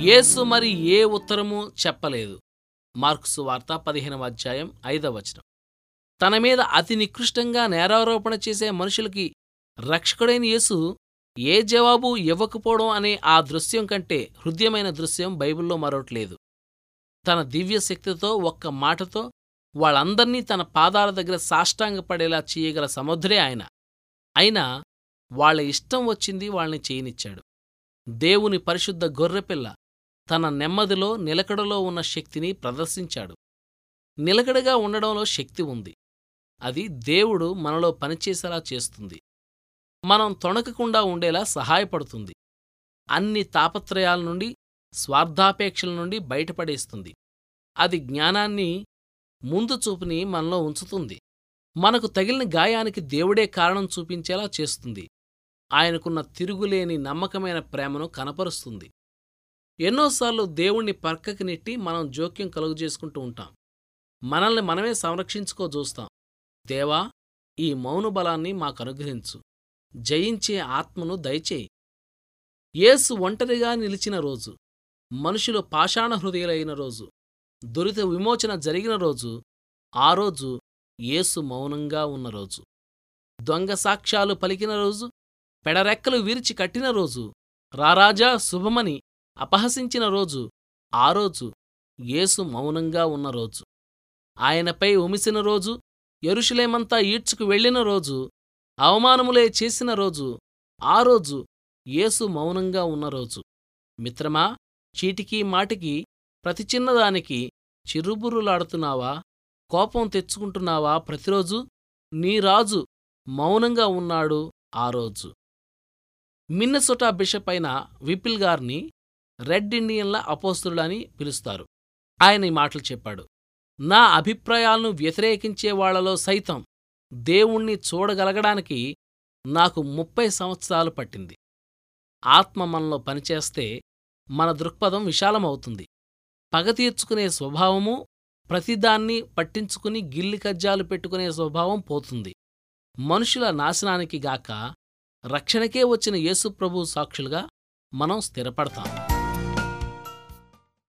యేసు మరి ఏ ఉత్తరము చెప్పలేదు. మార్క్సు వార్త పదిహేనవ అధ్యాయం ఐదవ వచనం. తన మీద అతి నికృష్టంగా నేరారోపణ చేసే మనుషులకి రక్షకుడైన యేసు ఏ జవాబు ఇవ్వకపోవడం అనే ఆ దృశ్యం కంటే హృదయమైన దృశ్యం బైబిల్లో మరొకట్లేదు. తన దివ్య శక్తితో ఒక్క మాటతో వాళ్ళందర్నీ తన పాదాల దగ్గర సాష్టాంగపడేలా చేయగల సముద్రే ఆయన. అయినా వాళ్ళ ఇష్టం వచ్చింది వాళ్ళని చేయనిచ్చాడు. దేవుని పరిశుద్ధ గొర్రెపిల్ల తన నెమ్మదిలో నిలకడలో ఉన్న శక్తిని ప్రదర్శించాడు. నిలకడగా ఉండడంలో శక్తి ఉంది. అది దేవుడు మనలో పనిచేసేలా చేస్తుంది. మనం తొణకకుండా ఉండేలా సహాయపడుతుంది. అన్ని తాపత్రయాల నుండి స్వార్థాపేక్షల నుండి బయటపడేస్తుంది. అది జ్ఞానాన్ని ముందు చూపుని మనలో ఉంచుతుంది. మనకు తగిలిన గాయానికి దేవుడే కారణం చూపించేలా చేస్తుంది. ఆయనకున్న తిరుగులేని నమ్మకమైన ప్రేమను కనపరుస్తుంది. ఎన్నోసార్లు దేవుణ్ణి పక్కకి నెట్టి మనం జోక్యం కలుగజేసుకుంటూ ఉంటాం. మనల్ని మనమే సంరక్షించుకో చూస్తాం దేవా ఈ మౌన బలాన్ని మాకనుగ్రహించు. జయించే ఆత్మను దయచేయి. యేసు ఒంటరిగా నిలిచిన రోజు మనుషులు పాషాణ హృదయులైన రోజు దురిత విమోచన జరిగిన రోజు ఆ రోజు యేసు మౌనంగా ఉన్న రోజు. దొంగ సాక్ష్యాలు పలికిన రోజు పెడరెక్కలు విరిచి కట్టిన రోజు రారాజా శుభమని అపహసించిన రోజు ఆ రోజు యేసు మౌనంగా ఉన్న రోజు. ఆయనపై ఉమిసిన రోజు ఎరుషులేమంతా ఈడ్చుకు వెళ్ళిన రోజు అవమానములే చేసిన రోజు ఆ రోజు యేసు మౌనంగా ఉన్న రోజు. మిత్రమా చీటికీ మాటికి ప్రతి చిన్నదానికి చిరుబుర్రులాడుతున్నావా? కోపం తెచ్చుకుంటున్నావా ప్రతిరోజు? నీ రాజు మౌనంగా ఉన్నాడు ఆ రోజు. మిన్నసొటా బిషప్ అయిన విపిల్ గార్ని రెడ్ ఇండియన్ల అపోస్తుడని పిలుస్తారు. ఆయన ఈ మాటలు చెప్పాడు. నా అభిప్రాయాలను వ్యతిరేకించే వాళ్ళలో సైతం దేవుణ్ణి చూడగలగడానికి నాకు ముప్పై సంవత్సరాలు పట్టింది. ఆత్మ మనలో పనిచేస్తే మన దృక్పథం విశాలమవుతుంది. పగ తీర్చుకునే స్వభావము ప్రతిదాన్ని పట్టించుకుని గిల్లి కజ్జాలు పెట్టుకునే స్వభావం పోతుంది. మనుషుల నాశనానికి గాక రక్షణకే వచ్చిన యేసుప్రభు సాక్షులుగా మనం స్థిరపడతాం.